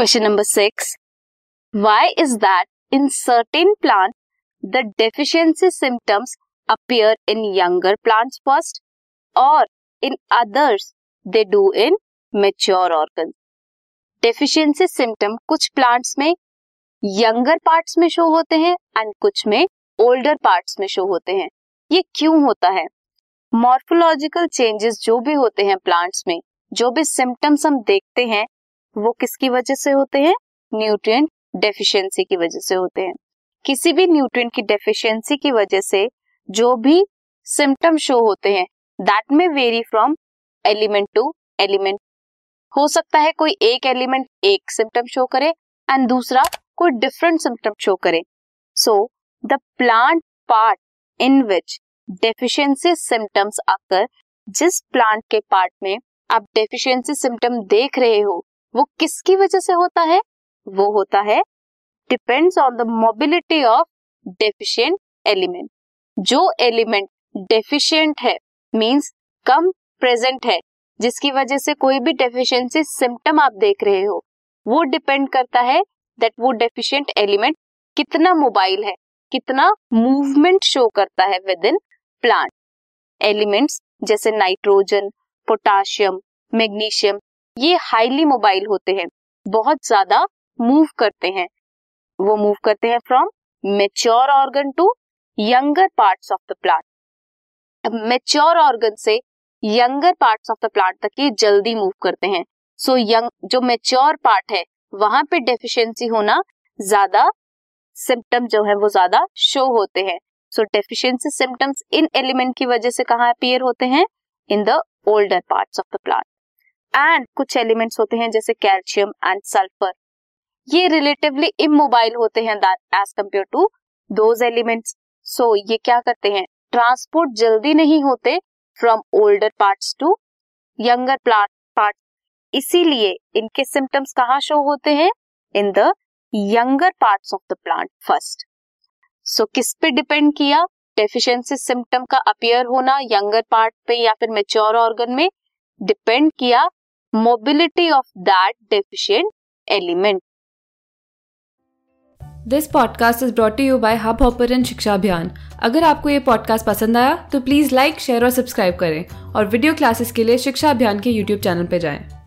Question number six why is that in certain plant the deficiency symptoms appear in younger plants first or in others they do in mature organs. Deficiency symptom कुछ plants में younger parts में show होते हैं and कुछ में older parts में show होते हैं। ये क्यों होता है? मॉर्फोलॉजिकल चेंजेस जो भी होते हैं प्लांट्स में, जो भी सिम्टम्स हम देखते हैं वो किसकी वजह से होते हैं? न्यूट्रिएंट डेफिशिएंसी की वजह से होते हैं। किसी भी न्यूट्रिएंट की डेफिशिएंसी की वजह से जो भी सिम्टम शो होते हैं दैट में vary from element to element हो सकता है कोई एक एलिमेंट एक सिम्टम शो करे एंड दूसरा कोई डिफरेंट सिम्टम शो करे। So the plant part in which deficiency symptoms आकर जिस प्लांट के पार्ट में आप डेफिशिएंसी सिम्टम देख रहे हो वो किसकी वजह से होता है? वो होता है depends on the mobility of deficient element जो एलिमेंट डेफिशिएंट है मींस कम प्रेजेंट है, जिसकी वजह से कोई भी डेफिशिएंसी सिम्टम आप देख रहे हो, वो डिपेंड करता है दैट वो डेफिशिएंट एलिमेंट कितना मोबाइल है, कितना मूवमेंट शो करता है विद इन प्लांट एलिमेंट्स जैसे नाइट्रोजन पोटाशियम मैग्नीशियम ये हाईली मोबाइल होते हैं बहुत ज़्यादा मूव करते हैं। वो मूव करते हैं from mature organ to younger parts of the plant mature organ से younger parts of the plant तक ये जल्दी मूव करते हैं। सो so, यंग जो मेच्योर पार्ट है वहाँ पे डेफिशिएंसी होना ज़्यादा सिम्टम जो है वो ज़्यादा शो होते हैं। सो डेफिशिएंसी सिम्टम्स इन एलिमेंट की वजह से कहाँ अपियर होते हैं? In the older parts of the plant and कुछ एलिमेंट्स होते हैं जैसे कैल्शियम एंड सल्फ़र ये रिलेटिवली इमोबाइल होते हैं as compare to those elements so ये क्या करते हैं? ट्रांसपोर्ट जल्दी नहीं होते from older parts to younger part इसीलिए इनके सिम्टम्स कहाँ शो होते हैं? In the younger parts of the plant first so किस पे डिपेंड किया? डेफिशिएंसी सिम्टम का अपियर होना यंगर पार्ट पे या फिर मेच्योर ऑर्गन में डिपेंड किया mobility of that deficient element this podcast is brought you by Hubhopper Shiksha Abhiyan अगर आपको ये पॉडकास्ट पसंद आया तो प्लीज़ लाइक शेयर और सब्सक्राइब करें और वीडियो क्लासेस के लिए शिक्षा अभियान के यूट्यूब चैनल पर जाएँ।